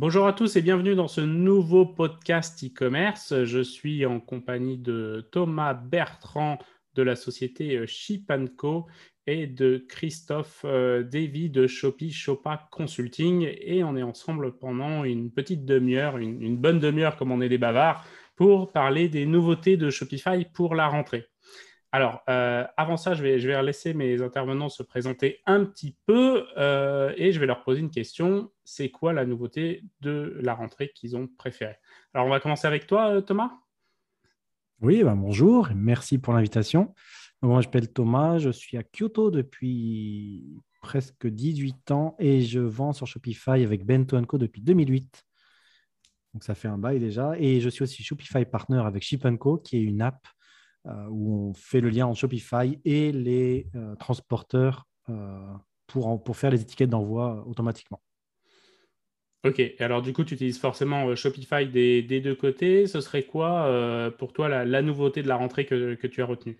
Bonjour à tous et bienvenue dans ce nouveau podcast e-commerce. Je suis en compagnie de Thomas Bertrand de la société Ship Co et de Christophe euh, Davy de Shopee Shopa Consulting. Et on est ensemble pendant une petite demi-heure, une, bonne demi-heure comme on est des bavards, pour parler des nouveautés de Shopify pour la rentrée. Alors, euh, avant ça, je vais, laisser mes intervenants se présenter un petit peu euh, et je vais leur poser une question. C'est quoi la nouveauté de la rentrée qu'ils ont préférée? Alors, on va commencer avec toi, euh, Thomas. Oui, ben bonjour, merci pour l'invitation. Moi, je m'appelle Thomas, je suis à Kyoto depuis presque 18 ans et je vends sur Shopify avec Bento Co depuis 2008. Donc, ça fait un bail déjà. Et je suis aussi Shopify Partner avec Ship Co, qui est une app où on fait le lien entre Shopify et les euh, transporteurs euh, pour, pour faire les étiquettes d'envoi automatiquement. Ok, alors du coup, tu utilises forcément Shopify des, des, deux côtés. Ce serait quoi pour toi la, nouveauté de la rentrée que, que tu as retenue?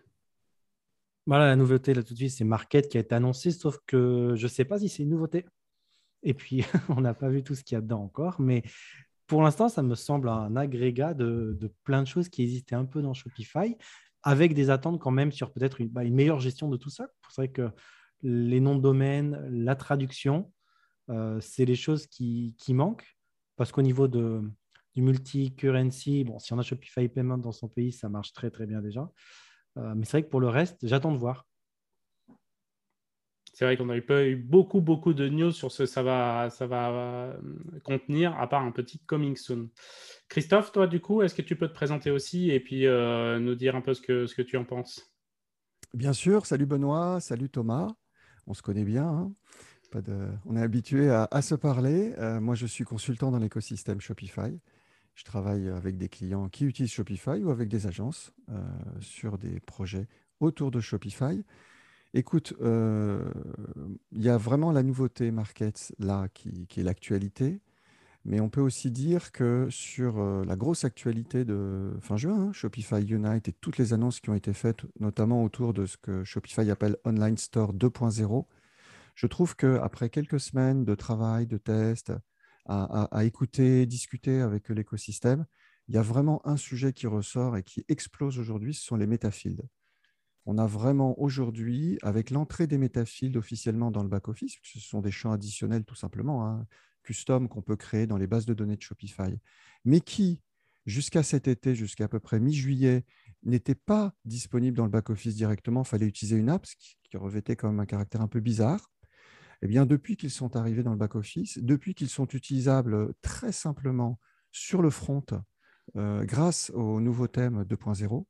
Voilà, la nouveauté là tout de suite, c'est Market qui a été annoncé, sauf que je ne sais pas si c'est une nouveauté. Et puis, on n'a pas vu tout ce qu'il y a dedans encore, mais pour l'instant, ça me semble un agrégat de, de, plein de choses qui existaient un peu dans Shopify avec des attentes quand même sur peut-être une, bah, meilleure gestion de tout ça. C'est vrai que les noms de domaine, la traduction, euh, c'est les choses qui, manquent parce qu'au niveau de, du multi-currency, bon, si on a Shopify Payment dans son pays, ça marche très très bien déjà. Euh, mais c'est vrai que pour le reste, j'attends de voir. C'est vrai qu'on n'a pas eu beaucoup, beaucoup de news sur ce que ça va, ça va euh, contenir, à part un petit coming soon. Christophe, toi, du coup, est-ce que tu peux te présenter aussi et puis euh, nous dire un peu ce que, ce que tu en penses? Bien sûr. Salut Benoît, salut Thomas. On se connaît bien. Hein. On est habitué à, se parler. Euh, moi, je suis consultant dans l'écosystème Shopify. Je travaille avec des clients qui utilisent Shopify ou avec des agences sur des projets autour de Shopify. Écoute, euh, il y a vraiment la nouveauté market là qui, est l'actualité. Mais on peut aussi dire que sur euh, la grosse actualité de fin juin, hein, Shopify Unite et toutes les annonces qui ont été faites, notamment autour de ce que Shopify appelle Online Store 2.0, je trouve qu'après quelques semaines de travail, de tests, à, à écouter, discuter avec l'écosystème, il y a vraiment un sujet qui ressort et qui explose aujourd'hui, ce sont les métafields on a vraiment aujourd'hui, avec l'entrée des métafields officiellement dans le back-office, ce sont des champs additionnels tout simplement, hein, custom qu'on peut créer dans les bases de données de Shopify, mais qui, jusqu'à cet été, jusqu'à à peu près mi-juillet, n'étaient pas disponibles dans le back-office directement, il fallait utiliser une app, qui, revêtait quand même un caractère un peu bizarre. Eh bien, depuis qu'ils sont arrivés dans le back-office, depuis qu'ils sont utilisables très simplement sur le front, euh, grâce au nouveau thème 2.0,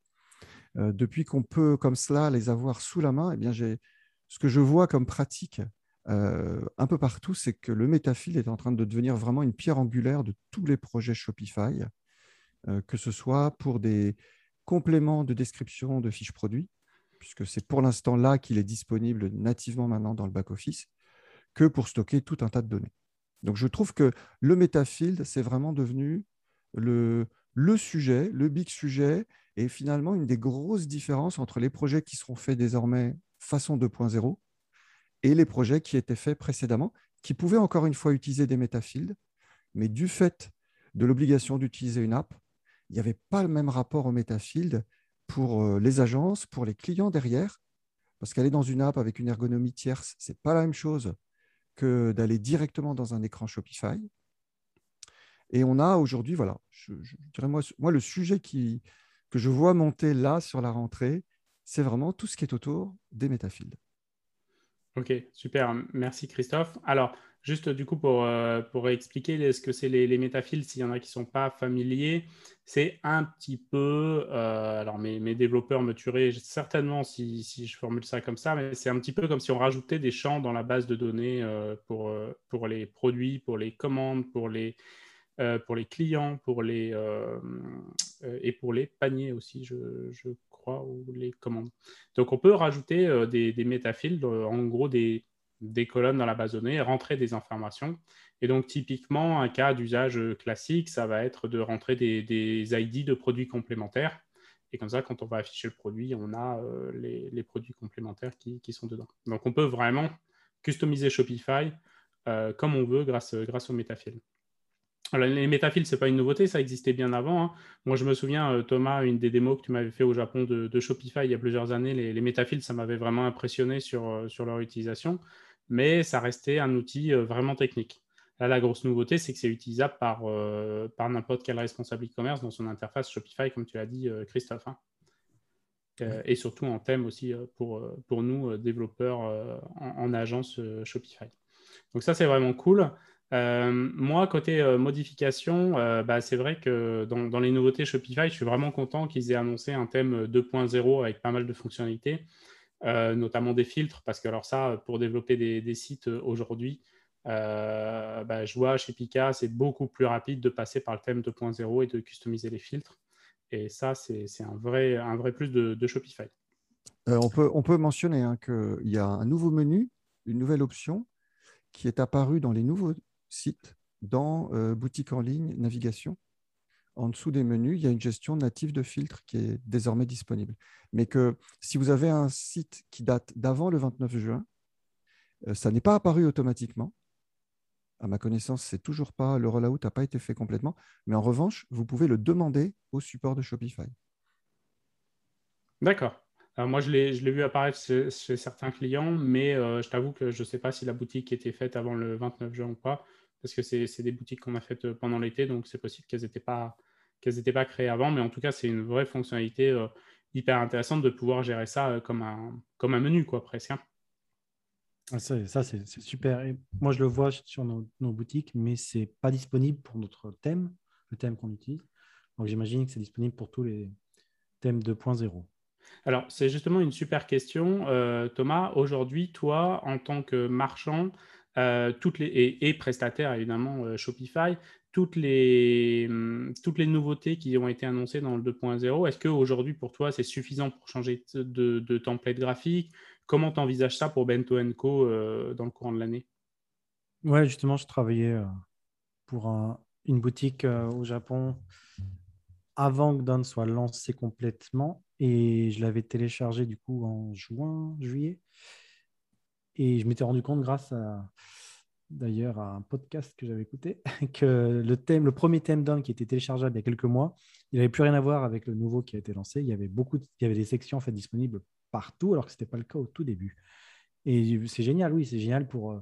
euh, depuis qu'on peut comme cela les avoir sous la main, eh bien, ce que je vois comme pratique euh, un peu partout, c'est que le métafil est en train de devenir vraiment une pierre angulaire de tous les projets Shopify, euh, que ce soit pour des compléments de description de fiches produits, puisque c'est pour l'instant là qu'il est disponible nativement maintenant dans le back-office, que pour stocker tout un tas de données. Donc je trouve que le Metafield, c'est vraiment devenu le, le sujet, le big sujet, et finalement une des grosses différences entre les projets qui seront faits désormais façon 2.0 et les projets qui étaient faits précédemment, qui pouvaient encore une fois utiliser des métafields, mais du fait de l'obligation d'utiliser une app, il n'y avait pas le même rapport au métafield pour euh, les agences, pour les clients derrière, parce qu'aller dans une app avec une ergonomie tierce, ce n'est pas la même chose que d'aller directement dans un écran Shopify. Et on a aujourd'hui, voilà, je, dirais moi, moi, le sujet qui, que je vois monter là sur la rentrée, c'est vraiment tout ce qui est autour des métafields. Ok, super. Merci Christophe. Alors, juste du coup, pour, euh, pour expliquer ce que c'est les, les s'il y en a qui ne sont pas familiers, c'est un petit peu, euh, alors mes, développeurs me tueraient certainement si, si, je formule ça comme ça, mais c'est un petit peu comme si on rajoutait des champs dans la base de données euh, pour, pour les produits, pour les commandes, pour les, pour les clients, pour les, euh, euh, et pour les paniers aussi, je, je, crois, ou les commandes. Donc, on peut rajouter des, des métafields, en gros des, des colonnes dans la base de données, rentrer des informations. Et donc, typiquement, un cas d'usage classique, ça va être de rentrer des, des, ID de produits complémentaires. Et comme ça, quand on va afficher le produit, on a les, les, produits complémentaires qui, qui, sont dedans. Donc, on peut vraiment customiser Shopify comme on veut grâce, grâce au les métafils, ce n'est pas une nouveauté, ça existait bien avant. Hein. Moi, je me souviens, euh, Thomas, une des démos que tu m'avais fait au Japon de, Shopify il y a plusieurs années, les, les métafils, ça m'avait vraiment impressionné sur, euh, sur leur utilisation, mais ça restait un outil euh, vraiment technique. Là, la grosse nouveauté, c'est que c'est utilisable par, par n'importe quel responsable e-commerce dans son interface Shopify, comme tu l'as dit, Christophe. Hein. et surtout en thème aussi pour, pour nous, développeurs en, agence Shopify. Donc ça, c'est vraiment cool. Euh, moi, côté euh, modification, euh, bah, c'est vrai que dans, les nouveautés Shopify, je suis vraiment content qu'ils aient annoncé un thème 2.0 avec pas mal de fonctionnalités, notamment des filtres, parce que alors ça, pour développer des, sites aujourd'hui, bah, je vois chez Pika, c'est beaucoup plus rapide de passer par le thème 2.0 et de customiser les filtres. Et ça, c'est un vrai, un vrai plus de, Shopify. on, peut, on peut mentionner hein, qu'il y a un nouveau menu, une nouvelle option qui est apparue dans les nouveaux site, dans euh, boutique en ligne, navigation, en dessous des menus, il y a une gestion native de filtres qui est désormais disponible. Mais que si vous avez un site qui date d'avant le 29 juin, euh, ça n'est pas apparu automatiquement. À ma connaissance, c'est toujours pas le rollout n'a pas été fait complètement, mais en revanche, vous pouvez le demander au support de Shopify. D'accord. Alors moi, je l'ai vu apparaître chez, certains clients, mais euh, je t'avoue que je ne sais pas si la boutique était faite avant le 29 juin ou pas parce que c'est des boutiques qu'on a faites euh, pendant l'été, donc c'est possible qu'elles n'étaient pas, créées avant, mais en tout cas, c'est une vraie fonctionnalité euh, hyper intéressante de pouvoir gérer ça euh, comme, un, menu, quoi, presque. Hein. Ah, ça, c'est super. Moi, je le vois sur nos, boutiques, mais ce n'est pas disponible pour notre thème, le thème qu'on utilise. Donc, j'imagine que c'est disponible pour tous les thèmes 2.0. Alors, c'est justement une super question. Thomas, aujourd'hui, toi, en tant que marchand, euh, toutes les, et, prestataires évidemment euh, Shopify, toutes les, hum, toutes nouveautés qui ont été annoncées dans le 2.0, est-ce qu'aujourd'hui pour toi c'est suffisant pour changer de, template graphique? Comment tu envisages ça pour Bento Co euh, dans le courant de l'année? Ouais, justement, je travaillais pour une boutique au Japon avant que Don soit lancé complètement et je l'avais téléchargé du coup en juin, juillet. Et je m'étais rendu compte, grâce à d'ailleurs à un podcast que j'avais écouté, que le thème, le premier thème down qui était téléchargeable il y a quelques mois, il n'avait plus rien à voir avec le nouveau qui a été lancé. Il y avait beaucoup, il y avait des sections en fait disponibles partout, alors que ce n'était pas le cas au tout début. Et c'est génial, oui, c'est génial pour, euh,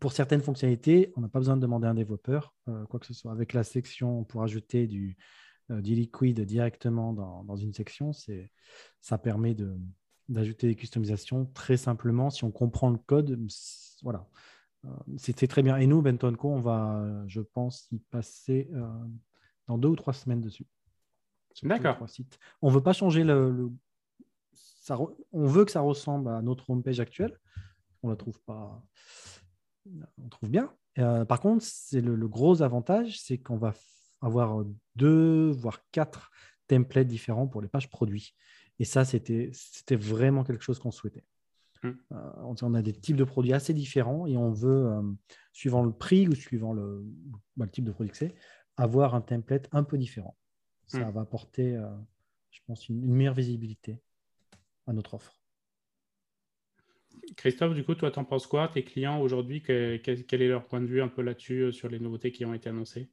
pour certaines fonctionnalités. On n'a pas besoin de demander à un développeur euh, quoi que ce soit. Avec la section pour ajouter du, du liquide directement dans, dans une section, ça permet de, d'ajouter des customisations très simplement. Si on comprend le code, voilà, euh, c'était très bien. Et nous, Benton Co, on va, je pense, y passer euh, dans deux ou trois semaines dessus. D'accord. On ne veut pas changer le. Ça, on veut que ça ressemble à notre homepage actuelle. On la trouve pas. On trouve bien. Euh, par contre, c'est le, le, gros avantage, c'est qu'on va avoir deux, voire quatre templates différents pour les pages produits. Et ça, c'était vraiment quelque chose qu'on souhaitait. Mmh. Euh, on a des types de produits assez différents et on veut, euh, suivant le prix ou suivant le, bah, le type de produit que c'est, avoir un template un peu différent. Ça mmh. va apporter, euh, je pense, une, meilleure visibilité à notre offre. Christophe, du coup, toi, t'en penses quoi Tes clients aujourd'hui, quel est leur point de vue un peu là-dessus sur les nouveautés qui ont été annoncées?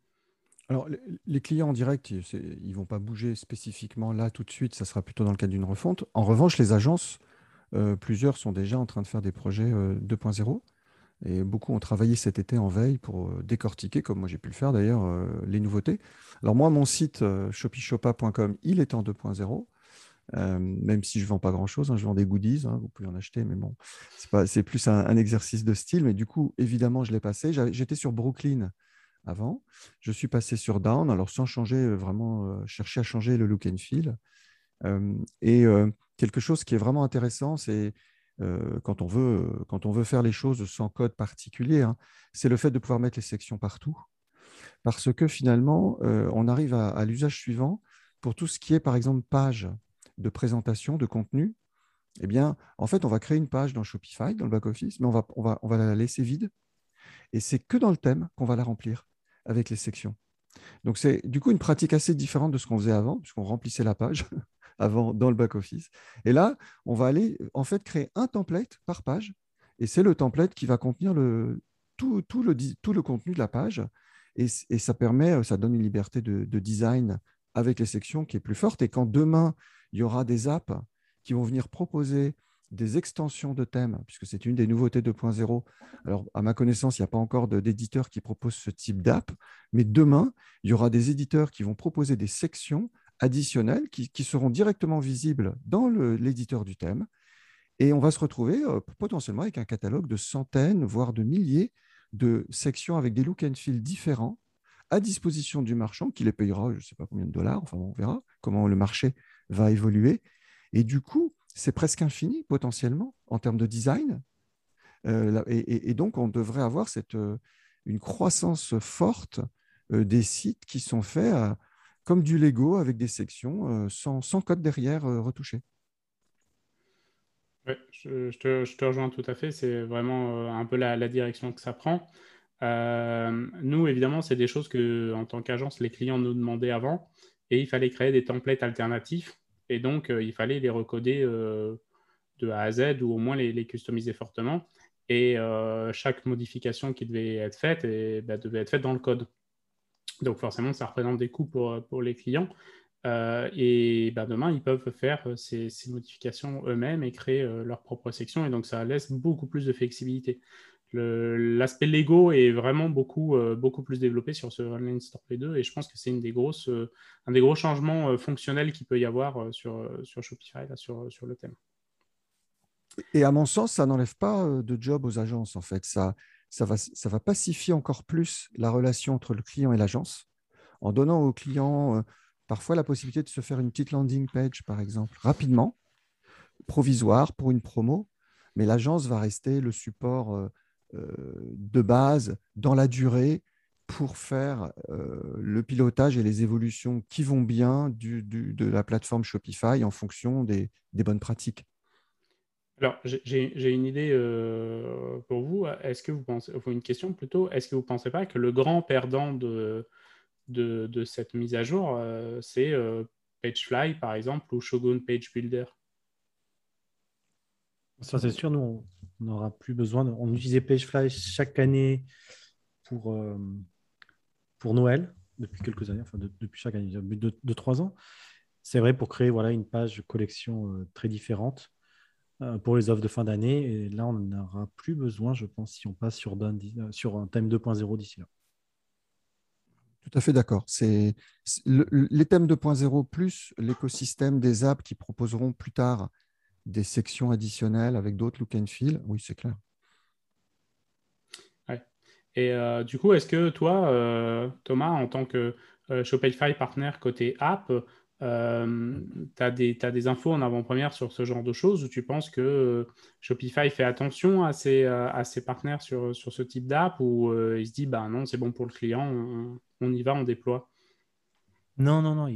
Alors, les clients en direct, ils ne vont pas bouger spécifiquement là tout de suite, ça sera plutôt dans le cadre d'une refonte. En revanche, les agences, euh, plusieurs sont déjà en train de faire des projets 2.0 euh, et beaucoup ont travaillé cet été en veille pour euh, décortiquer, comme moi j'ai pu le faire d'ailleurs, les nouveautés. Alors moi, mon site shopishopa.com, il est en 2.0. même si je ne vends pas grand-chose, hein, je vends des goodies, hein, vous pouvez en acheter, mais bon, c'est plus un, exercice de style. Mais du coup, évidemment, je l'ai passé. J'étais sur Brooklyn avant. Je suis passé sur Down, alors sans changer euh, vraiment, euh, chercher à changer le look and feel. Euh, et quelque chose qui est vraiment intéressant, c'est quand, on veut, quand on veut faire les choses sans code particulier, hein, c'est le fait de pouvoir mettre les sections partout. Parce que finalement, on arrive à, l'usage suivant pour tout ce qui est, par exemple, page de présentation, de contenu. Eh bien, en fait, on va créer une page dans Shopify, dans le back-office, mais on va, on, va, on va la laisser vide. Et c'est que dans le thème qu'on va la remplir avec les sections. Donc c'est du coup une pratique assez différente de ce qu'on faisait avant, puisqu'on remplissait la page avant dans le back-office. Et là, on va aller en fait créer un template par page, et c'est le template qui va contenir le, tout, tout, le, tout le contenu de la page. Et, ça permet, ça donne une liberté de, design avec les sections qui est plus forte. Et quand demain, il y aura des apps qui vont venir proposer des extensions de thèmes, puisque c'est une des nouveautés 2.0. Alors, à ma connaissance, il n'y a pas encore d'éditeurs qui proposent ce type d'app, mais demain, il y aura des éditeurs qui vont proposer des sections additionnelles qui, seront directement visibles dans l'éditeur du thème. Et on va se retrouver euh, potentiellement avec un catalogue de centaines, voire de milliers de sections avec des look and feel différents à disposition du marchand qui les payera, je ne sais pas combien de dollars, enfin on verra comment le marché va évoluer. Et du coup, c'est presque infini potentiellement en termes de design. Euh, et, donc, on devrait avoir euh, une croissance forte euh, des sites qui sont faits comme du Lego avec des sections sans, code derrière retouché. Je, te, rejoins tout à fait. C'est vraiment un peu la, la, direction que ça prend. nous, évidemment, c'est des choses que, en tant qu'agence, les clients nous demandaient avant. Et il fallait créer des templates alternatifs et donc, euh, il fallait les recoder euh, de A à Z ou au moins les, customiser fortement. Et euh, chaque modification qui devait être faite et, bah, devait être faite dans le code. Donc, forcément, ça représente des coûts pour, pour les clients. et bah, demain, ils peuvent faire ces modifications eux-mêmes et créer leur propre section. Et donc, ça laisse beaucoup plus de flexibilité l'aspect Lego est vraiment beaucoup, euh, beaucoup plus développé sur ce Online Store P2 et je pense que c'est euh, un des gros changements euh, fonctionnels qu'il peut y avoir sur, sur Shopify, sur, sur le thème. Et à mon sens, ça n'enlève pas de job aux agences, en fait. Ça, ça, va, ça va pacifier encore plus la relation entre le client et l'agence en donnant au client parfois la possibilité de se faire une petite landing page, par exemple, rapidement, provisoire pour une promo, mais l'agence va rester le support de base dans la durée pour faire euh, le pilotage et les évolutions qui vont bien de la plateforme Shopify en fonction des, bonnes pratiques. Alors, j'ai une idée euh, pour vous. Est-ce que vous pensez, une question plutôt, est-ce que vous ne pensez pas que le grand perdant de, de, cette mise à jour, euh, c'est Pagefly, par exemple, ou Shogun Page Builder? Ça, c'est sûr, nous, on n'aura plus besoin. On utilisait Pagefly chaque année pour, euh, pour Noël, depuis quelques années, enfin depuis chaque année, depuis 2-3 ans. C'est vrai pour créer voilà, une page collection euh, très différente euh, pour les offres de fin d'année. Et là, on n'aura plus besoin, je pense, si on passe sur, sur un thème 2.0 d'ici là. Tout à fait d'accord. C'est les thèmes 2.0 plus l'écosystème des apps qui proposeront plus tard des sections additionnelles avec d'autres look and feel, oui, c'est clair. Et euh, du coup, est-ce que toi, euh, Thomas, en tant que euh, Shopify partner côté app, tu as, des infos en avant-première sur ce genre de choses ou tu penses que Shopify fait attention à ses, à ses partenaires sur, sur ce type d'app ou il se dit, bah non, c'est bon pour le client, on, y va, on déploie? Non, non, non.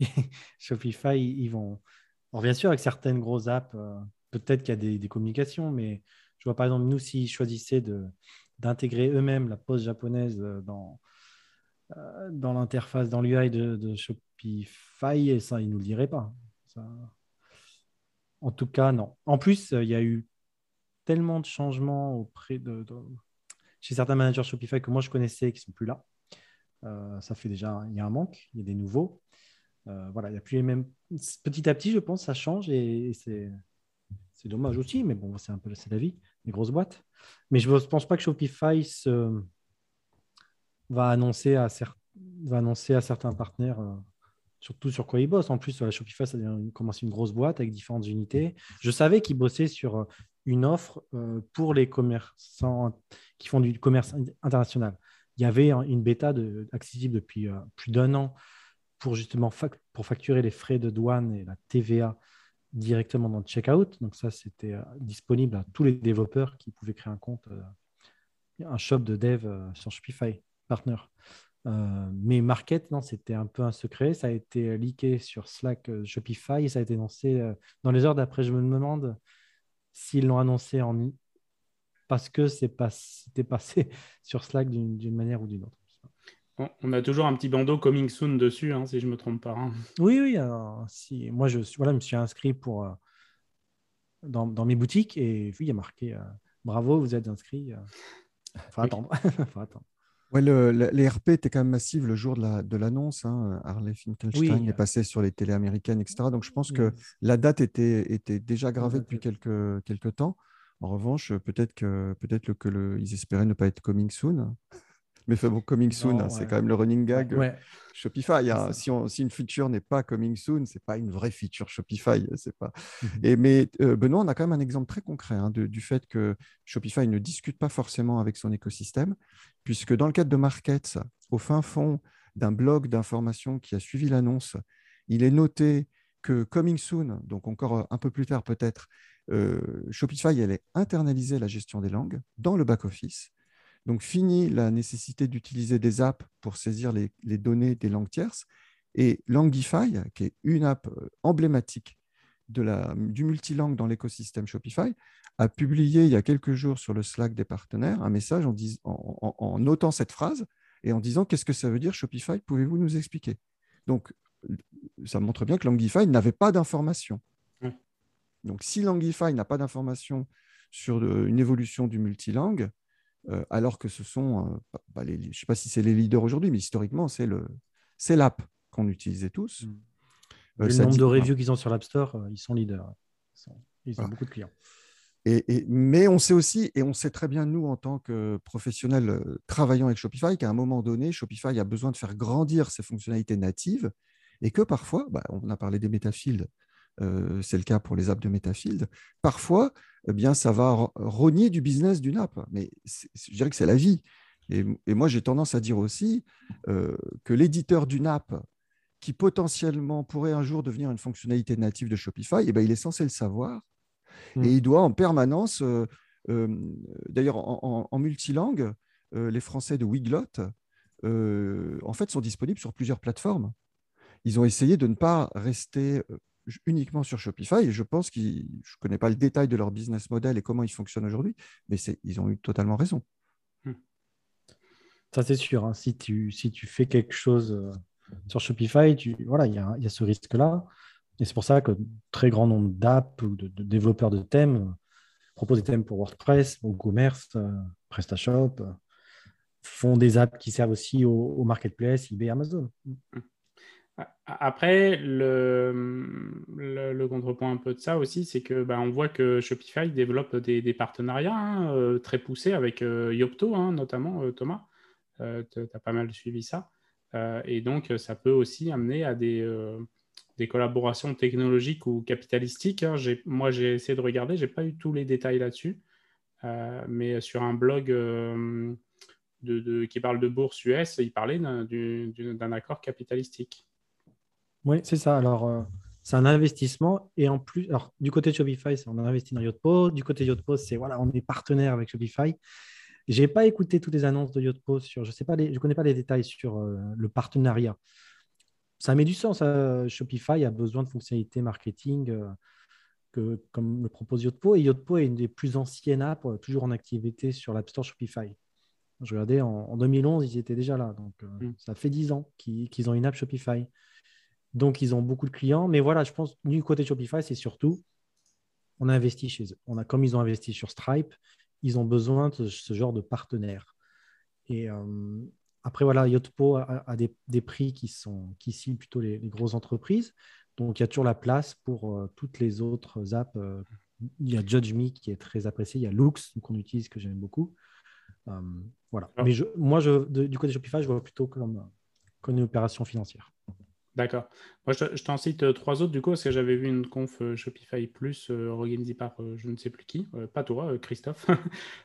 Shopify, ils vont alors, bien sûr, avec certaines grosses apps, euh, peut-être qu'il y a des, communications, mais je vois par exemple, nous, s'ils choisissaient d'intégrer eux-mêmes la pose japonaise euh, dans, euh, dans l'interface, dans l'UI de, Shopify, et ça, ils ne nous le diraient pas. En tout cas, non. En plus, il y a eu tellement de changements auprès de, chez certains managers Shopify que moi je connaissais qui ne sont plus là. ça fait déjà, il y a un manque, il y a des nouveaux. Euh, voilà, il n'y a plus les mêmes. Petit à petit, je pense, ça change et, c'est dommage aussi, mais bon, c'est un peu la vie, les grosses boîtes. Mais je ne pense pas que Shopify va, annoncer à va annoncer à certains partenaires, euh, surtout sur quoi ils bossent. En plus, Shopify, ça commence une grosse boîte avec différentes unités. Je savais qu'ils bossaient sur euh, une offre pour les commerçants qui font du commerce international. Il y avait une bêta de, accessible depuis plus d'un an pour justement pour facturer les frais de douane et la TVA directement dans le checkout. Donc ça, c'était euh, disponible à tous les développeurs qui pouvaient créer un compte, euh, un shop de dev euh, sur Shopify Partner. mais Market, non, c'était un peu un secret. Ça a été leaké sur Slack Shopify ça a été annoncé dans les heures d'après. Je me demande s'ils l'ont annoncé en parce que c'était passé sur Slack d'une manière ou d'une autre. On a toujours un petit bandeau coming soon dessus, hein, si je ne me trompe pas. Hein. Oui, oui. si, moi, je voilà, me suis inscrit pour, euh, dans, mes boutiques et oui, il y a marqué euh, Bravo, vous êtes inscrit. Il euh, faut, attendre. faut attendre. Ouais, le, les RP étaient quand même massives le jour de l'annonce. La, de hein. Harley Finkelstein est passé sur les télés américaines, etc. Donc je pense que la date était, était déjà gravée depuis quelques, quelques temps. En revanche, peut-être que peut-être que le, ils espéraient ne pas être coming soon. Mais fait, bon, coming soon, c'est quand même le running gag euh, Shopify. Hein. Si, si, une feature n'est pas coming soon, c'est pas une vraie feature Shopify. C'est pas. Mhm. Et mais euh, Benoît, on a quand même un exemple très concret hein, du fait que Shopify ne discute pas forcément avec son écosystème, puisque dans le cadre de Markets, au fin fond d'un blog d'information qui a suivi l'annonce, il est noté que coming soon, donc encore un peu plus tard peut-être, euh, Shopify allait internaliser la gestion des langues dans le back-office donc, fini la nécessité d'utiliser des apps pour saisir les, données des langues tierces. Et Langify, qui est une app euh, emblématique de la, du multilangue dans l'écosystème Shopify, a publié il y a quelques jours sur le Slack des partenaires un message en, en, notant cette phrase et en disant qu'est-ce que ça veut dire Shopify, pouvez-vous nous expliquer? Donc, ça montre bien que Langify n'avait pas d'informations. Donc, si Langify n'a pas d'informations sur une évolution du multilangue, euh, alors que ce sont, euh, bah, je ne sais pas si c'est les leaders aujourd'hui, mais historiquement, c'est l'app qu'on utilisait tous. Mmh. Euh, le nombre de reviews qu'ils ont sur l'App Store, ils sont leaders. Ils, ont beaucoup de clients. Et, mais on sait aussi, et on sait très bien, nous, en tant que professionnels travaillant avec Shopify, qu'à un moment donné, Shopify a besoin de faire grandir ses fonctionnalités natives et que parfois, bah, on a parlé des métafields, c'est le cas pour les apps de Metafield, parfois, eh bien, ça va rogner du business d'une app. Mais je dirais que c'est la vie. Et, moi, j'ai tendance à dire aussi euh, que l'éditeur d'une app qui potentiellement pourrait un jour devenir une fonctionnalité native de Shopify, eh bien, il est censé le savoir. Et mmh. il doit en permanence, euh, euh, d'ailleurs en, multilangue, les Français de Wiglot, en fait, sont disponibles sur plusieurs plateformes. Ils ont essayé de ne pas rester uniquement sur Shopify. Et je pense que je ne connais pas le détail de leur business model et comment ils fonctionnent aujourd'hui, mais ils ont eu totalement raison. Hmm. Ça, c'est sûr. Hein. Si, tu, si tu fais quelque chose euh, sur Shopify, tu, voilà, il y a, y a, ce risque-là. Et c'est pour ça que très grand nombre d'apps ou de, développeurs de thèmes euh, proposent des thèmes pour WordPress, WooCommerce, euh, PrestaShop, font des apps qui servent aussi au, au marketplace, eBay, Amazon. Après, le, contrepoint un peu de ça aussi, c'est que bah, on voit que Shopify développe des, partenariats hein, euh, très poussés avec euh, Yopto, hein, notamment euh, Thomas. tu as pas mal suivi ça. et donc, ça peut aussi amener à des, collaborations technologiques ou capitalistiques. Hein. Moi, j'ai essayé de regarder, je n'ai pas eu tous les détails là-dessus. mais sur un blog qui parle de bourse US, il parlait d'un accord capitalistique. Oui, c'est ça. Alors, euh, c'est un investissement. Et en plus, alors, du côté de Shopify, on a investi dans Yotpo. Du côté de Yotpo, c'est voilà, on est partenaire avec Shopify. Je n'ai pas écouté toutes les annonces de Yotpo sur, je sais pas, je connais pas les détails sur euh, le partenariat. Ça met du sens. Hein. Shopify a besoin de fonctionnalités marketing euh, que, comme le propose Yotpo. Et Yotpo est une des plus anciennes apps, toujours en activité sur l'App Store Shopify. Je regardais en, 2011, ils étaient déjà là. Donc, mm. ça fait 10 ans qu'ils ont une app Shopify. Donc, ils ont beaucoup de clients. Mais voilà, je pense du côté Shopify, c'est surtout, on a investi chez eux. On a, comme ils ont investi sur Stripe, ils ont besoin de ce genre de partenaires. Et euh, après, voilà, Yotpo a, des, prix qui, sont, qui ciblent plutôt les, grosses entreprises. Donc, il y a toujours la place pour euh, toutes les autres apps. Euh, il y a JudgeMe qui est très apprécié. Il y a Lux qu'on utilise, que j'aime beaucoup. voilà. Mais moi, je, du côté Shopify, je vois plutôt comme, comme une opération financière. D'accord. Moi, je, t'en cite euh, trois autres, du coup, parce que j'avais vu une conf euh, Shopify Plus euh, organisée par je ne sais plus qui, pas toi, Christophe,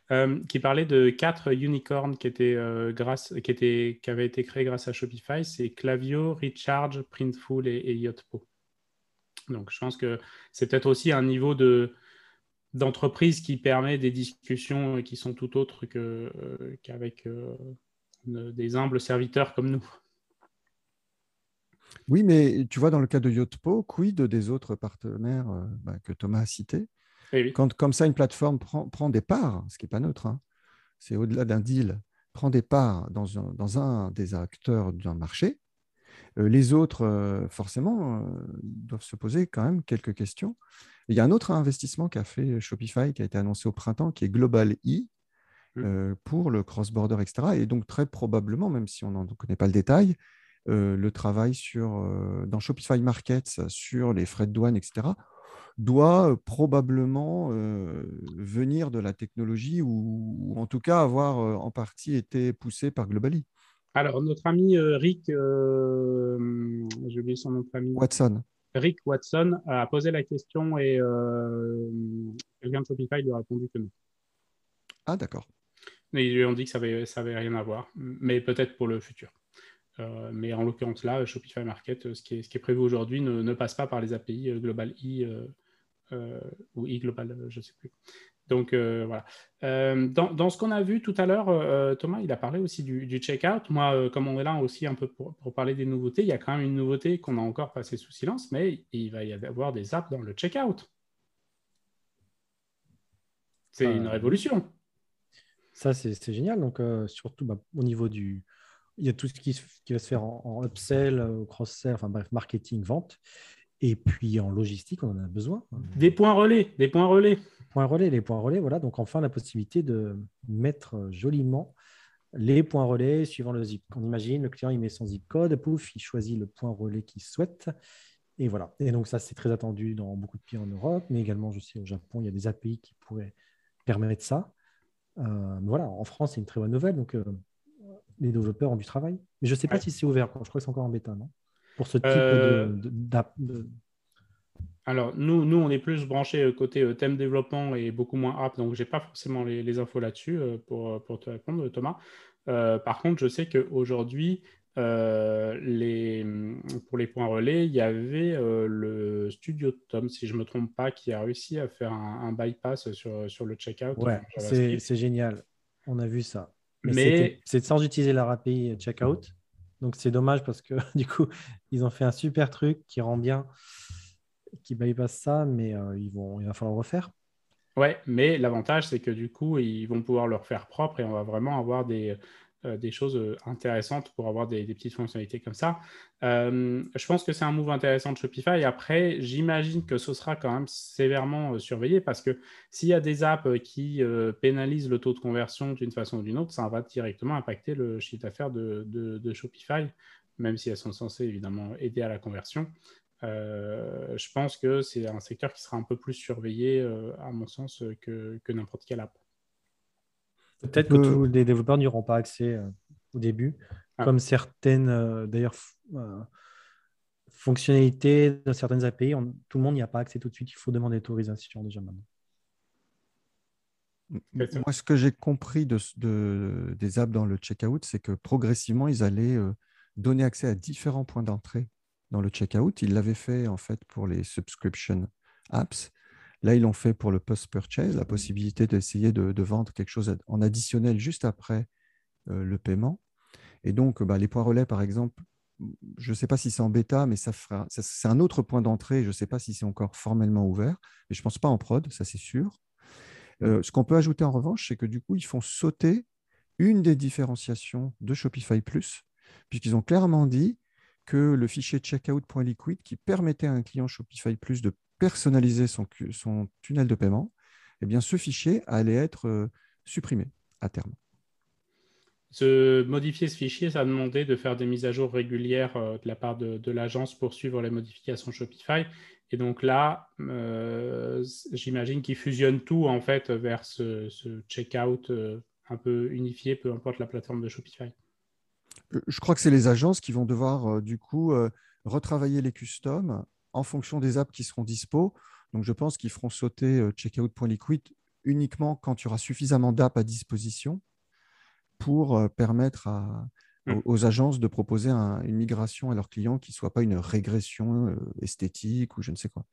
qui parlait de quatre unicorns qui, étaient, grâce, qui, étaient, qui avaient été créés grâce à Shopify. C'est Clavio, Recharge, Printful et, Yotpo. Donc, je pense que c'est peut-être aussi un niveau de, d'entreprise qui permet des discussions qui sont tout autres qu'avec des humbles serviteurs comme nous. Oui, mais tu vois, dans le cas de Yotpo, quid des autres partenaires euh, bah, que Thomas a cités? Quand, comme ça, une plateforme prend, des parts, ce qui n'est pas neutre, hein, c'est au-delà d'un deal, prend des parts dans un, des acteurs d'un marché, euh, les autres, euh, forcément, doivent se poser quand même quelques questions. Il y a un autre investissement qu'a fait Shopify, qui a été annoncé au printemps, qui est Global E. mmh. pour le cross-border, etc. Et donc, très probablement, même si on n'en connaît pas le détail, le travail sur, dans Shopify Markets sur les frais de douane, etc., doit probablement venir de la technologie ou, en tout cas avoir en partie été poussé par Globally. Alors, notre ami Rick, j'ai oublié son nom de famille. Watson. Rick Watson a posé la question et quelqu'un de Shopify lui a répondu que non. Ah, d'accord. Ils lui ont dit que ça n'avait ça avait rien à voir, mais peut-être pour le futur. Euh, mais en l'occurrence là, Shopify Market, ce qui est, ce qui est prévu aujourd'hui ne, ne, passe pas par les API Global E euh, ou e-global, je ne sais plus. Donc euh, voilà. Euh, dans, dans, ce qu'on a vu tout à l'heure, Thomas, il a parlé aussi du, du checkout. Moi, comme on est là aussi un peu pour, pour, parler des nouveautés, il y a quand même une nouveauté qu'on a encore passée sous silence, mais il va y avoir des apps dans le checkout. C'est une révolution. Ça, c'est génial. Donc, surtout bah, au niveau du. Il y a tout ce qui, qui va se faire en, en upsell, cross-sell, enfin bref, marketing, vente. Et puis en logistique, on en a besoin. Des points relais, des points relais. Points relais, les points relais, voilà. Donc enfin la possibilité de mettre joliment les points relais suivant le zip. On imagine, le client il met son zip code, pouf, il choisit le point relais qu'il souhaite. Et voilà. Et donc ça, c'est très attendu dans beaucoup de pays en Europe, mais également, je sais, au Japon, il y a des API qui pourraient permettre ça. Euh, voilà, en France, c'est une très bonne nouvelle. Donc, euh, les développeurs ont du travail. Mais je ne sais pas si c'est ouvert. Je crois que c'est encore en bêta, non? Pour ce type euh, d'app Alors, nous, nous, on est plus branché euh, côté euh, thème développement et beaucoup moins app, donc je n'ai pas forcément les, infos là-dessus pour, pour, te répondre, Thomas. par contre, je sais qu'aujourd'hui, les, pour les points relais, il y avait le studio de Tom, si je ne me trompe pas, qui a réussi à faire un, bypass sur, sur le checkout. Ouais, c'est génial. On a vu ça. Mais, c'est sans utiliser la API checkout. Donc c'est dommage parce que du coup, ils ont fait un super truc qui rend bien, qui bypass ça, mais euh, ils vont, il va falloir le refaire. Ouais, mais l'avantage, c'est que du coup, ils vont pouvoir le refaire propre et on va vraiment avoir des, des choses euh, intéressantes pour avoir des, petites fonctionnalités comme ça. Euh, je pense que c'est un move intéressant de Shopify. Après, j'imagine que ce sera quand même sévèrement surveillé parce que s'il y a des apps qui pénalisent le taux de conversion d'une façon ou d'une autre, ça va directement impacter le chiffre d'affaires de, Shopify, même si elles sont censées évidemment aider à la conversion. je pense que c'est un secteur qui sera un peu plus surveillé, à mon sens, que n'importe quelle app. Peut-être que tous les développeurs n'y auront pas accès euh, au début, ah. comme certaines, euh, d'ailleurs, euh, fonctionnalités de certaines API, tout le monde n'y a pas accès tout de suite. Il faut demander l'autorisation déjà maintenant. Moi, ce que j'ai compris de, des apps dans le checkout, c'est que progressivement, ils allaient donner accès à différents points d'entrée dans le checkout. Ils l'avaient fait en fait pour les subscription apps. Là, ils l'ont fait pour le post-purchase, la possibilité d'essayer de, vendre quelque chose en additionnel juste après euh, le paiement. Et donc, bah, les points relais, par exemple, je ne sais pas si c'est en bêta, mais ça fera, c'est un autre point d'entrée. Je ne sais pas si c'est encore formellement ouvert, mais je ne pense pas en prod, ça c'est sûr. Euh, ce qu'on peut ajouter en revanche, c'est que du coup, ils font sauter une des différenciations de Shopify Plus, puisqu'ils ont clairement dit que le fichier checkout.liquid qui permettait à un client Shopify Plus de personnaliser son, son tunnel de paiement, eh bien, ce fichier allait être euh, supprimé à terme. Se modifier ce fichier, ça a demandé de faire des mises à jour régulières euh, de la part de, l'agence pour suivre les modifications Shopify. Et donc là, euh, j'imagine qu'ils fusionnent tout en fait vers ce, ce checkout un peu unifié, peu importe la plateforme de Shopify. Je crois que c'est les agences qui vont devoir du coup retravailler les customs en fonction des apps qui seront dispo. Donc, je pense qu'ils feront sauter euh, checkout.liquid uniquement quand il y aura suffisamment d'apps à disposition pour euh, permettre hmm. aux, agences de proposer une migration à leurs clients qui ne soit pas une régression euh, esthétique ou je ne sais quoi.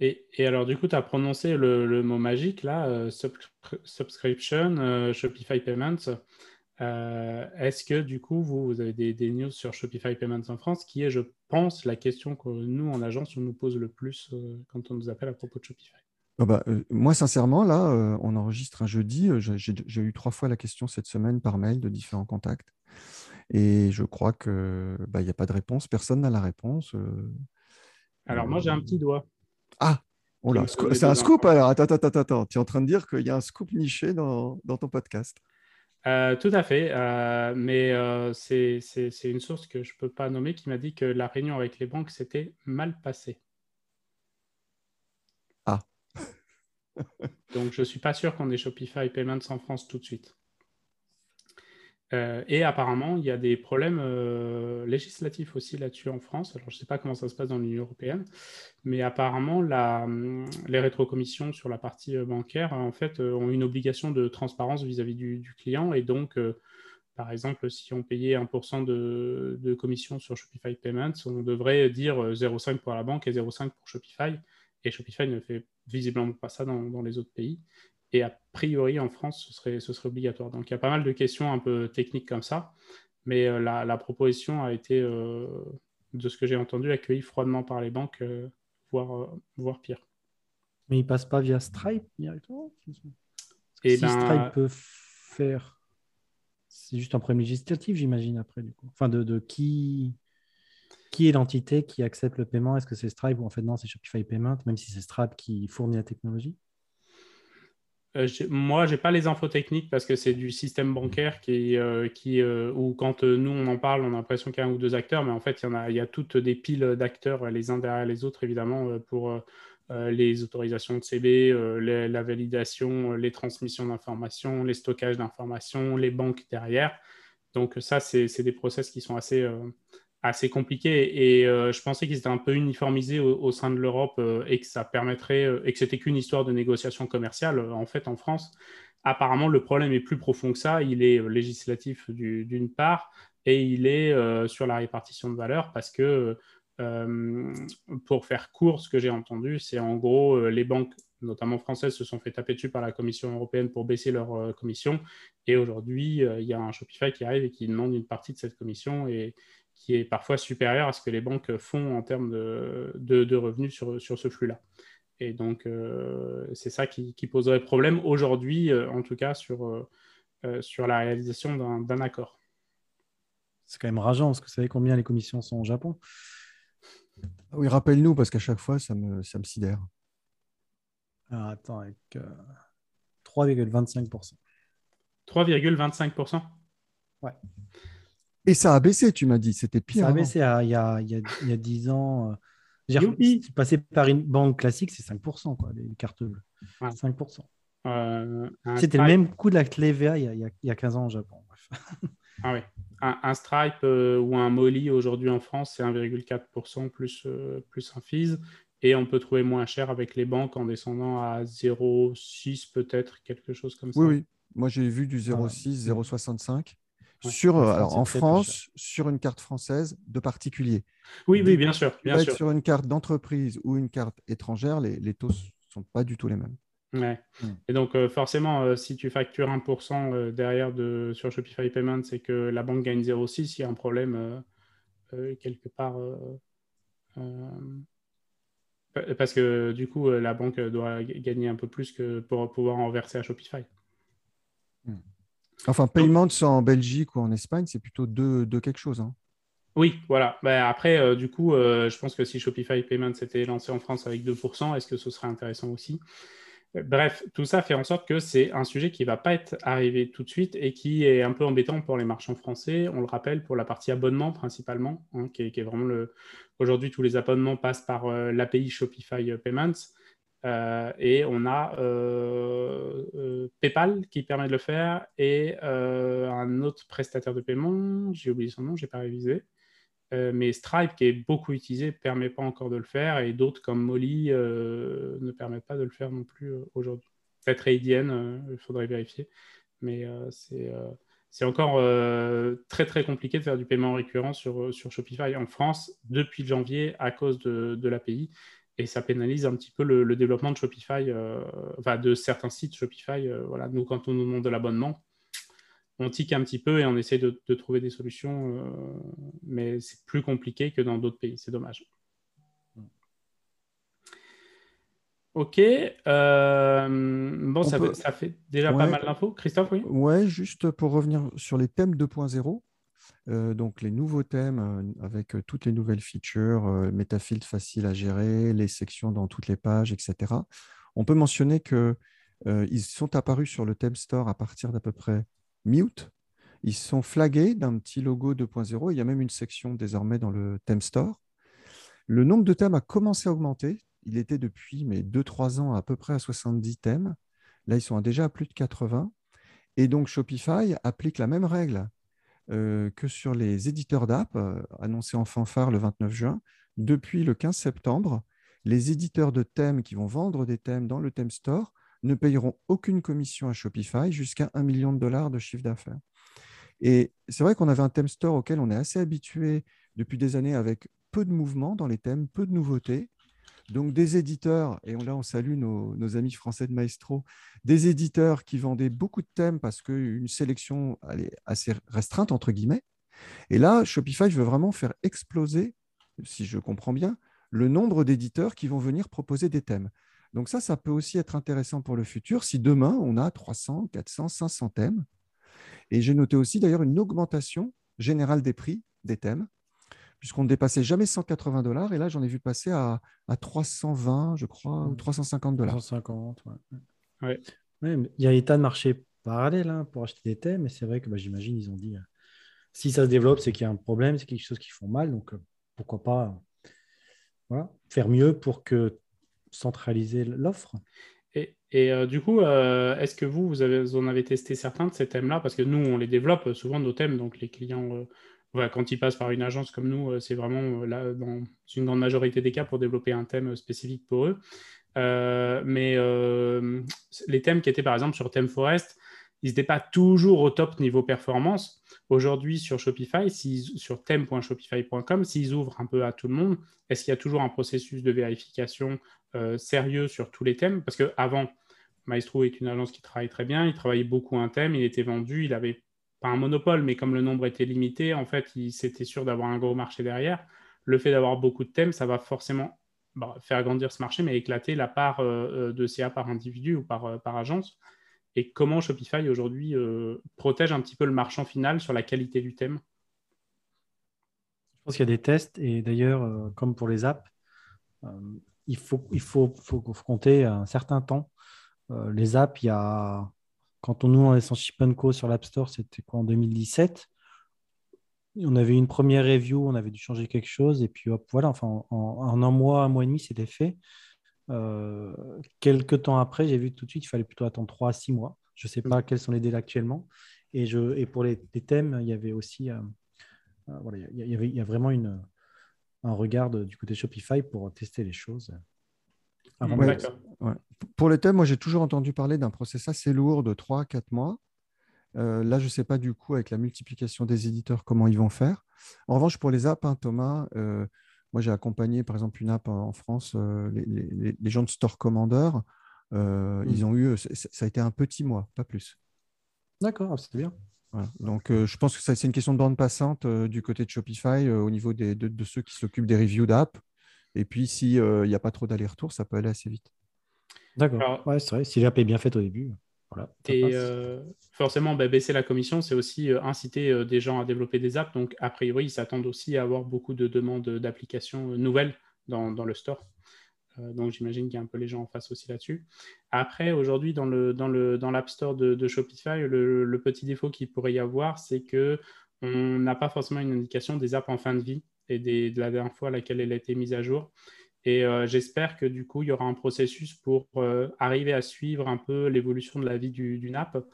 Et, alors, du coup, tu as prononcé le, mot magique là, subscription, Shopify Payments. Euh, est-ce que du coup, vous, vous avez des, news sur Shopify Payments en France, qui est, je pense, la question que nous, en agence, on nous pose le plus euh, quand on nous appelle à propos de Shopify? Ah bah, euh, Moi, sincèrement, là, on enregistre un jeudi. J'ai eu trois fois la question cette semaine par mail de différents contacts. Et je crois qu'il bah, n'y a pas de réponse. Personne n'a la réponse. Alors, moi, j'ai un petit doigt. Ah Oh c'est un scoop alors. Attends, attends, attends, Tu es en train de dire qu'il y a un scoop niché dans, dans ton podcast. Euh, tout à fait, euh, mais euh, c'est une source que je ne peux pas nommer qui m'a dit que la réunion avec les banques s'était mal passée. Ah. Donc je ne suis pas sûr qu'on ait Shopify Payments en France tout de suite. Euh, et apparemment, il y a des problèmes euh, législatifs aussi là-dessus en France. Alors, je ne sais pas comment ça se passe dans l'Union européenne, mais apparemment, hum, les rétrocommissions sur la partie euh, bancaire, ont une obligation de transparence vis-à-vis du, client. Et donc, par exemple, si on payait 1% de, commission sur Shopify Payments, on devrait dire 0,5 pour la banque et 0,5 pour Shopify. Et Shopify ne fait visiblement pas ça dans les autres pays. Et a priori, en France, ce serait, ce serait obligatoire. Donc, il y a pas mal de questions un peu techniques comme ça. Mais euh, la, proposition a été, euh, de ce que j'ai entendu, accueillie froidement par les banques, euh, voire, voire pire. Mais il passe pas via Stripe directement? Et eh si ben, Stripe peut faire. C'est juste un problème législatif, j'imagine, après, du coup. Enfin, de, de qui qui est l'entité qui accepte le paiement? Est-ce que c'est Stripe ou en fait non, c'est Shopify Payment, même si c'est Stripe qui fournit la technologie? Euh, moi, j'ai pas les infos techniques parce que c'est du système bancaire qui, euh, qui euh, où quand nous on en parle, on a l'impression qu'il y a un ou deux acteurs, mais en fait, il y en a, il y a toutes des piles d'acteurs les uns derrière les autres, évidemment, pour les autorisations de CB, la validation, les transmissions d'informations, les stockages d'informations, les banques derrière. Donc ça, c'est des process qui sont assez assez compliqué et euh, je pensais qu'ils étaient un peu uniformisés au, sein de l'Europe euh, et que ça permettrait euh, et que c'était qu'une histoire de négociation commerciale. En fait, en France, apparemment, le problème est plus profond que ça. Il est législatif d'une part et il est sur la répartition de valeur parce que pour faire court, ce que j'ai entendu, c'est en gros les banques notamment françaises, se sont fait taper dessus par la Commission européenne pour baisser leur commission. Et aujourd'hui, il y a un Shopify qui arrive et qui demande une partie de cette commission. Qui est parfois supérieur à ce que les banques font en termes de, de, revenus sur, sur ce flux-là. Et donc, euh, c'est ça qui, qui, poserait problème aujourd'hui, euh, en tout cas, sur, euh, sur la réalisation d'un accord. C'est quand même rageant, parce que vous savez combien les commissions sont au Japon? Ah Oui, rappelle-nous, parce qu'à chaque fois, ça me, ça me sidère. Alors, attends, avec 3,25%. 3,25% Ouais. Et ça a baissé, tu m'as dit, c'était pire. Ça a baissé il, y a, il, y a, il y a 10 ans. Euh, si tu passais par une banque classique, c'est 5%, quoi, les cartes bleues. 5%. Euh, c'était le même coût de la TVA il y, a, il y a 15 ans au Japon. ah oui. Un, Stripe euh, ou un Molly aujourd'hui en France, c'est 1,4% plus, plus un fees. Et on peut trouver moins cher avec les banques en descendant à 0,6 peut-être, quelque chose comme ça. Oui, oui. Moi, j'ai vu du 0,6, 0,65 sur, en France, sur une carte française de particulier. Oui, oui, bien sûr. Bien sûr. Sur une carte d'entreprise ou une carte étrangère, les, les taux ne sont pas du tout les mêmes. Ouais. Hmm. Et donc, euh, forcément, euh, si tu factures 1% euh, derrière de, sur Shopify Payments c'est que la banque gagne 0,6, il y a un problème quelque part. parce que du coup, la banque doit gagner un peu plus que pour pouvoir en verser à Shopify. Hmm. Enfin, Payments en Belgique ou en Espagne, c'est plutôt deux, quelque chose. Hein. Oui, voilà. Ben, après, euh, du coup, euh, je pense que si Shopify Payments s'était lancé en France avec 2%, est-ce que ce serait intéressant aussi? Bref, tout ça fait en sorte que c'est un sujet qui ne va pas être arrivé tout de suite et qui est un peu embêtant pour les marchands français. On le rappelle pour la partie abonnement principalement, hein, qui, est, vraiment le. Aujourd'hui, tous les abonnements passent par euh, l'API Shopify Payments. Euh, et on a euh, euh, PayPal qui permet de le faire et un autre prestataire de paiement, j'ai oublié son nom, je n'ai pas révisé. mais Stripe, qui est beaucoup utilisé, ne permet pas encore de le faire et d'autres comme Molly ne permettent pas de le faire non plus aujourd'hui. Peut-être ADN, il faudrait vérifier. Mais c'est encore très très compliqué de faire du paiement récurrent sur, sur Shopify en France depuis janvier à cause de l'API et ça pénalise un petit peu le, développement de Shopify, euh, enfin de certains sites Shopify. Euh, voilà, nous, quand on nous demande de l'abonnement, on tique un petit peu et on essaie de, trouver des solutions, euh, mais c'est plus compliqué que dans d'autres pays. C'est dommage. Ok. bon, ça, fait déjà pas mal d'infos. Christophe, oui? Ouais, juste pour revenir sur les thèmes 2.0. donc les nouveaux thèmes avec toutes les nouvelles features, Metafield facile à gérer, les sections dans toutes les pages, etc. On peut mentionner qu'ils sont apparus sur le Theme Store à partir d'à peu près mi-août. Ils sont flagués d'un petit logo 2.0. Il y a même une section désormais dans le Theme Store. Le nombre de thèmes a commencé à augmenter. Il était depuis 2-3 ans à peu près à 70 thèmes. Là, ils sont déjà à plus de 80. Et donc, Shopify applique la même règle euh, que sur les éditeurs d'app, euh, annoncés en fanfare le 29 juin. Depuis le 15 septembre, les éditeurs de thèmes qui vont vendre des thèmes dans le Theme Store ne payeront aucune commission à Shopify jusqu'à 1 million de dollars de chiffre d'affaires. Et c'est vrai qu'on avait un theme store auquel on est assez habitué depuis des années avec peu de mouvements dans les thèmes, peu de nouveautés. Donc des éditeurs, et là on salue nos, amis français de Maestro, des éditeurs qui vendaient beaucoup de thèmes parce qu'une sélection est assez restreinte, entre guillemets. Et là, Shopify veut vraiment faire exploser, si je comprends bien, le nombre d'éditeurs qui vont venir proposer des thèmes. Donc ça, ça peut aussi être intéressant pour le futur si demain on a 300, 400, 500 thèmes. Et j'ai noté aussi d'ailleurs une augmentation générale des prix des thèmes puisqu'on ne dépassait jamais 180 dollars. Et là, j'en ai vu passer à, 320, je crois, ou 350 dollars. 350, ouais. il y a un état de marché parallèle hein, pour acheter des thèmes, mais c'est vrai que bah, j'imagine, ils ont dit, euh, si ça se développe, c'est qu'il y a un problème, c'est quelque chose qui font mal. Donc, euh, pourquoi pas faire mieux pour que centraliser l'offre. Et, euh, du coup, est-ce que vous, vous, avez, vous en avez testé certains de ces thèmes-là? Parce que nous, on les développe souvent nos thèmes, donc les clients quand ils passent par une agence comme nous, euh, c'est vraiment euh, là, dans une grande majorité des cas pour développer un thème spécifique pour eux. Euh, mais les thèmes qui étaient par exemple sur ThemeForest, ils n'étaient pas toujours au top niveau performance. Aujourd'hui, sur Shopify, sur theme.shopify.com, s'ils ouvrent un peu à tout le monde, est-ce qu'il y a toujours un processus de vérification sérieux sur tous les thèmes? Parce qu'avant, Maestro est une agence qui travaille très bien, il travaillait beaucoup un thème, il était vendu, il avait un monopole, mais comme le nombre était limité, en fait, il s'était sûr d'avoir un gros marché derrière. Le fait d'avoir beaucoup de thèmes, ça va forcément bah, faire grandir ce marché, mais éclater la part euh, euh, de CA par individu ou par, euh, par agence. Et comment Shopify aujourd'hui protège un petit peu le marchand final sur la qualité du thème? Je pense qu'il y a des tests, et d'ailleurs, comme pour les apps, il faut, il faut, faut, compter un certain temps. les apps, il y a quand on, nous, on est sur l'App Store, c'était quoi en 2017 On avait une première review, on avait dû changer quelque chose, et puis hop, voilà, enfin, en, un mois, un mois et demi, c'était fait. Euh, quelques temps après, j'ai vu tout de suite qu'il fallait plutôt attendre 3 à 6 mois. Je ne sais pas quels sont les délais actuellement. Et, pour les, thèmes, il y avait aussi, euh, euh, voilà, il y, a vraiment un regard du côté Shopify pour tester les choses. Pour les thèmes, moi j'ai toujours entendu parler d'un process assez lourd de 3-4 mois. Euh, là, je ne sais pas du coup avec la multiplication des éditeurs comment ils vont faire. En revanche, pour les apps, hein, Thomas, euh, moi j'ai accompagné par exemple une app en France, euh, les, gens de Store Commander, hmm. ils ont eu, ça a été un petit mois, pas plus. D'accord, ah, c'est bien. Donc, je pense que c'est une question de bande passante du côté de Shopify au niveau de, de, ceux qui s'occupent des reviews d'app. Et puis, s'il euh, n'y a pas trop d'aller-retour, ça peut aller assez vite. D'accord. Ouais, c'est vrai. Si l'app est bien faite au début. Voilà, et euh, forcément, bah, baisser la commission, c'est aussi euh, inciter des gens à développer des apps. Donc, a priori, ils s'attendent aussi à avoir beaucoup de demandes d'applications nouvelles dans, dans, le store. donc, j'imagine qu'il y a un peu les gens en face aussi là-dessus. Après, aujourd'hui, dans l'App dans le, dans Store de, de Shopify, le, le, petit défaut qu'il pourrait y avoir, c'est que on n'a pas forcément une indication des apps en fin de vie et de la dernière fois à laquelle elle a été mise à jour. Et euh, j'espère que du coup, il y aura un processus pour euh, arriver à suivre un peu l'évolution de la vie d'une app,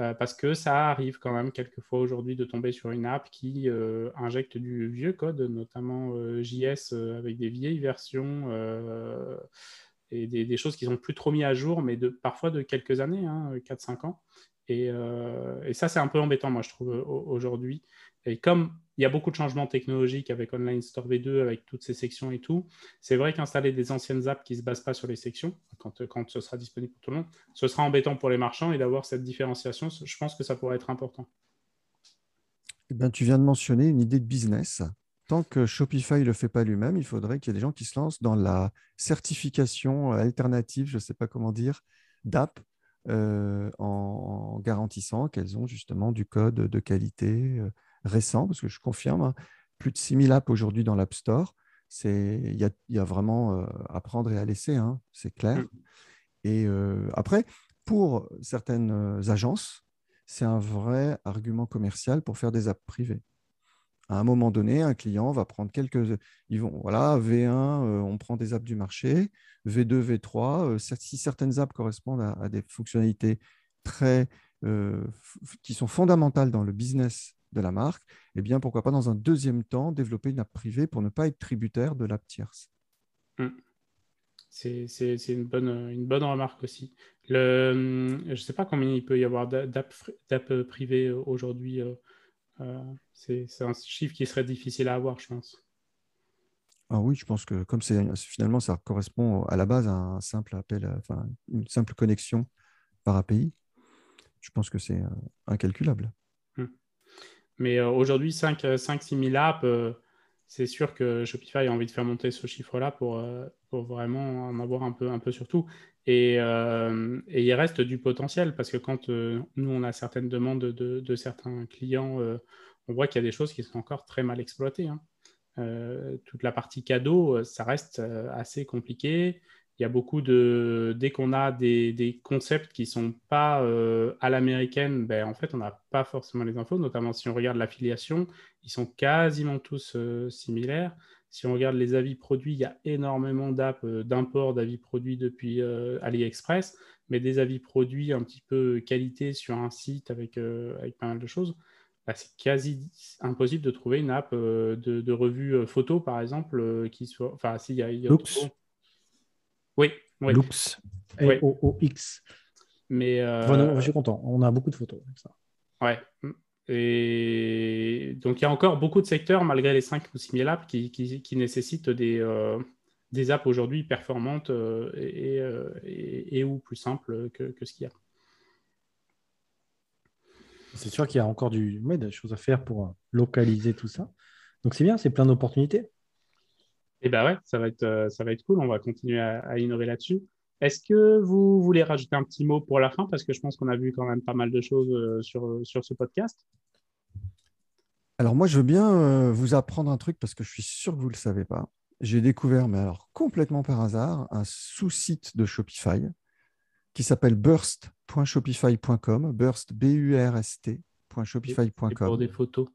euh, parce que ça arrive quand même quelquefois aujourd'hui de tomber sur une app qui injecte du vieux code, notamment JS avec des vieilles versions et des, choses qui sont plus trop mis à jour, mais de, parfois de quelques années, 4-5 hein, ans. Et, et ça, c'est un peu embêtant, moi, je trouve, aujourd'hui. Et comme il y a beaucoup de changements technologiques avec Online Store V2, avec toutes ces sections et tout, c'est vrai qu'installer des anciennes apps qui ne se basent pas sur les sections, quand, quand ce sera disponible pour tout le monde, ce sera embêtant pour les marchands et d'avoir cette différenciation, je pense que ça pourrait être important. Eh ben, tu viens de mentionner une idée de business. Tant que Shopify ne le fait pas lui-même, il faudrait qu'il y ait des gens qui se lancent dans la certification alternative, je ne sais pas comment dire, d'app euh, en, garantissant qu'elles ont justement du code de qualité, euh, récents, parce que je confirme, hein, plus de 6000 apps aujourd'hui dans l'App Store. Il y a, y a, vraiment à prendre et à laisser, hein, c'est clair. Mm. Et après, pour certaines agences, c'est un vrai argument commercial pour faire des apps privées. À un moment donné, un client va prendre quelques. Ils vont, voilà, V1, on prend des apps du marché. V2, V3, si certaines apps correspondent à, des fonctionnalités très, qui sont fondamentales dans le business de la marque, eh bien, pourquoi pas dans un deuxième temps développer une app privée pour ne pas être tributaire de l'app tierce. Mmh. C'est une bonne, une bonne remarque aussi. Le, je ne sais pas combien il peut y avoir d'app privées aujourd'hui. Euh, euh, c'est un chiffre qui serait difficile à avoir, je pense. Ah oui, je pense que comme finalement ça correspond à la base à un simple appel, enfin une simple connexion par API, je pense que c'est euh, incalculable. Mais aujourd'hui, 5-6 000 apps, c'est sûr que Shopify a envie de faire monter ce chiffre-là pour, euh, vraiment en avoir un peu, un peu sur tout. Et, euh, il reste du potentiel parce que quand euh, nous, on a certaines demandes de, de certains clients, on voit qu'il y a des choses qui sont encore très mal exploitées. Hein. toute la partie cadeau, ça reste assez compliqué il y a beaucoup de. Dès qu'on a des, concepts qui ne sont pas euh, à l'américaine, ben, en fait, on n'a pas forcément les infos, notamment si on regarde l'affiliation, ils sont quasiment tous euh, similaires. Si on regarde les avis produits, il y a énormément d'apps euh, d'import d'avis produits depuis AliExpress, mais des avis produits un petit peu qualité sur un site avec, avec pas mal de choses. Ben, c'est quasi impossible de trouver une app de, revue photo, par exemple, qui soit. Enfin, s'il y a. y a oui, oui. Mais. Euh, je suis content. On a beaucoup de photos avec ça. Ouais. Et donc, il y a encore beaucoup de secteurs, malgré les 5 ou 6 000 apps, qui, qui, nécessitent des, euh, des apps aujourd'hui performantes euh, et, et, ou plus simples que, que ce qu'il y a. C'est sûr qu'il y a encore du, des choses à faire pour localiser tout ça. Donc, c'est bien, c'est plein d'opportunités. Eh bien ouais, ça va, être, euh, ça va être cool. On va continuer à, innover là-dessus. Est-ce que vous voulez rajouter un petit mot pour la fin? Parce que je pense qu'on a vu quand même pas mal de choses euh, sur, sur ce podcast. Alors moi, je veux bien euh, vous apprendre un truc parce que je suis sûr que vous ne le savez pas. J'ai découvert, mais alors complètement par hasard, un sous-site de Shopify qui s'appelle burst.shopify.com, burst, B-U-R-S-T.shopify.com. Pour des photos.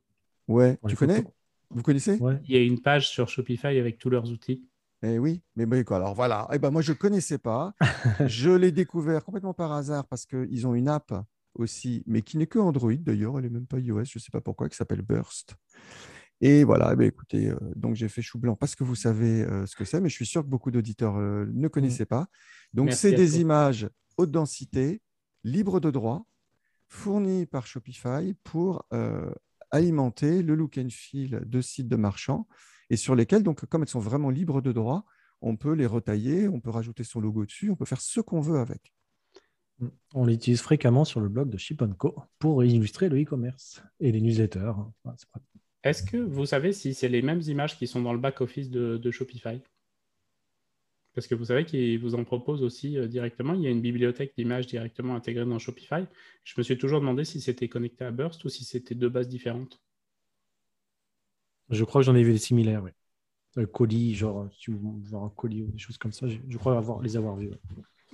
Ouais, tu connais? Vous connaissez? Il y a une page sur Shopify avec tous leurs outils. Eh oui, mais quoi alors voilà. Eh ben, moi, je ne connaissais pas. je l'ai découvert complètement par hasard parce qu'ils ont une app aussi, mais qui n'est que Android d'ailleurs, elle n'est même pas iOS, je ne sais pas pourquoi, qui s'appelle Burst. Et voilà, eh ben, écoutez, euh, donc j'ai fait chou blanc parce que vous savez euh, ce que c'est, mais je suis sûr que beaucoup d'auditeurs euh, ne connaissaient pas. Donc, c'est des images haute densité, libres de droit, fournies par Shopify pour alimenter le look and feel de sites de marchands et sur lesquels, donc, comme elles sont vraiment libres de droit, on peut les retailler, on peut rajouter son logo dessus, on peut faire ce qu'on veut avec. On l'utilise fréquemment sur le blog de Ship Co pour illustrer le e-commerce et les newsletters. Est-ce que vous savez si c'est les mêmes images qui sont dans le back-office de Shopify? Parce que vous savez qu'il vous en propose aussi euh, directement. Il y a une bibliothèque d'images directement intégrée dans Shopify. Je me suis toujours demandé si c'était connecté à Burst ou si c'était deux bases différentes. Je crois que j'en ai vu des similaires, oui. Un colis, genre, tu vois un colis ou des choses comme ça, je, crois avoir, les avoir vus.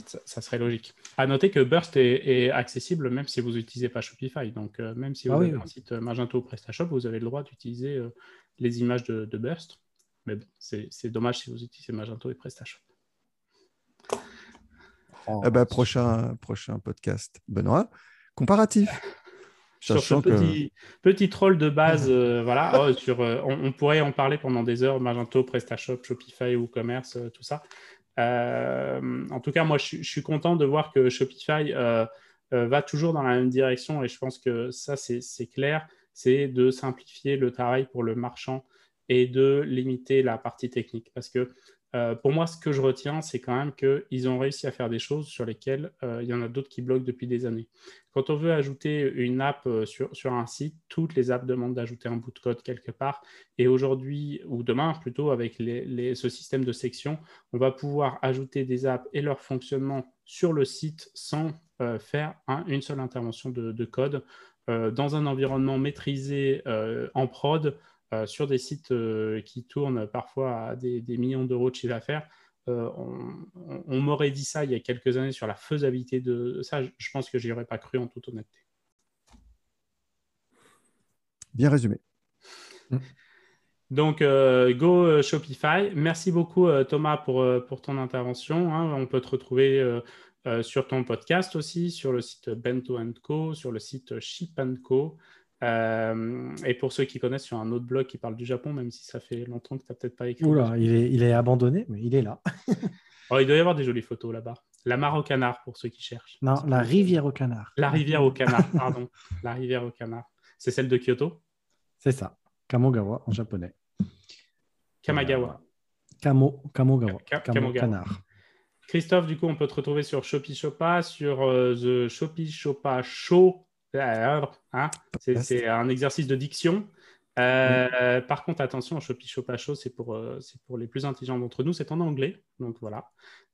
Ça, serait logique. À noter que Burst est, accessible même si vous n'utilisez pas Shopify. Donc, euh, même si vous ah avez un site Magento ou PrestaShop, vous avez le droit d'utiliser euh, les images de, de Burst. Mais bon, c'est dommage si vous utilisez Magento et PrestaShop. Oh, eh ben, prochain, prochain podcast, Benoît. Comparatif. Sur ce petit, petit troll de base, euh, voilà, oh, sur, euh, on, pourrait en parler pendant des heures, Magento, PrestaShop, Shopify, ou Commerce, euh, tout ça. en tout cas, moi, je, je, suis content de voir que Shopify va toujours dans la même direction et je pense que ça, c'est clair, c'est de simplifier le travail pour le marchand et de limiter la partie technique. Parce que euh, pour moi, ce que je retiens, c'est quand même qu'ils ont réussi à faire des choses sur lesquelles euh, il y en a d'autres qui bloquent depuis des années. Quand on veut ajouter une app euh, sur, sur un site, toutes les apps demandent d'ajouter un bout de code quelque part. Et aujourd'hui, ou demain plutôt, avec les, ce système de section, on va pouvoir ajouter des apps et leur fonctionnement sur le site sans faire une seule intervention de code. dans un environnement maîtrisé en prod sur des sites qui tournent parfois à des, millions d'euros de chiffre d'affaires. on, m'aurait dit ça il y a quelques années sur la faisabilité de ça. Je pense que j'y aurais pas cru en toute honnêteté. Bien résumé. Mm. Donc, euh, go euh, Shopify. Merci beaucoup, euh, Thomas, pour, pour ton intervention. Hein. On peut te retrouver sur ton podcast aussi, sur le site Bento Co, sur le site Ship Co. et pour ceux qui connaissent, sur un autre blog qui parle du Japon, même si ça fait longtemps que tu n'as peut-être pas écrit. Oula, il est, il est abandonné, mais il est là. oh, il doit y avoir des jolies photos là-bas. La mare au canard, pour ceux qui cherchent. Non, la rivière au canard. La rivière au canard, pardon. la rivière au canard. C'est celle de Kyoto? C'est ça. Kamogawa en japonais. Kamagawa. Kamo, Kamogawa. Canard. Christophe, du coup, on peut te retrouver sur Shopee Shopa, sur euh, The Shopee Shopa Show. Hein c'est un exercice de diction. Euh, par contre, attention, Shopee Shopa Show, c'est pour, euh, pour les plus intelligents d'entre nous, c'est en anglais. Donc voilà.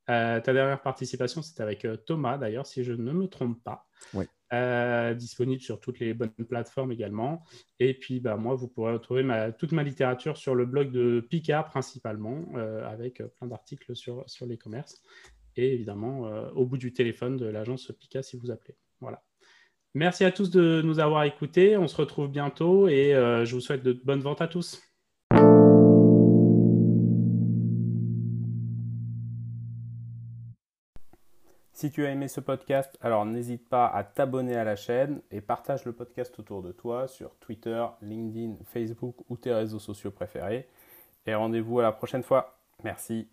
ta dernière participation, c'était avec Thomas, d'ailleurs, si je ne me trompe pas. Oui. Euh, disponible sur toutes les bonnes plateformes également. Et puis, bah, moi, vous pourrez retrouver ma, toute ma littérature sur le blog de Pika principalement, euh, avec euh, plein d'articles sur, sur l'e-commerce. Et évidemment, au bout du téléphone de l'agence Pika si vous appelez. Voilà. Merci à tous de nous avoir écoutés. On se retrouve bientôt et je vous souhaite de bonnes ventes à tous. Si tu as aimé ce podcast, alors n'hésite pas à t'abonner à la chaîne et partage le podcast autour de toi sur Twitter, LinkedIn, Facebook ou tes réseaux sociaux préférés. Et rendez-vous à la prochaine fois. Merci.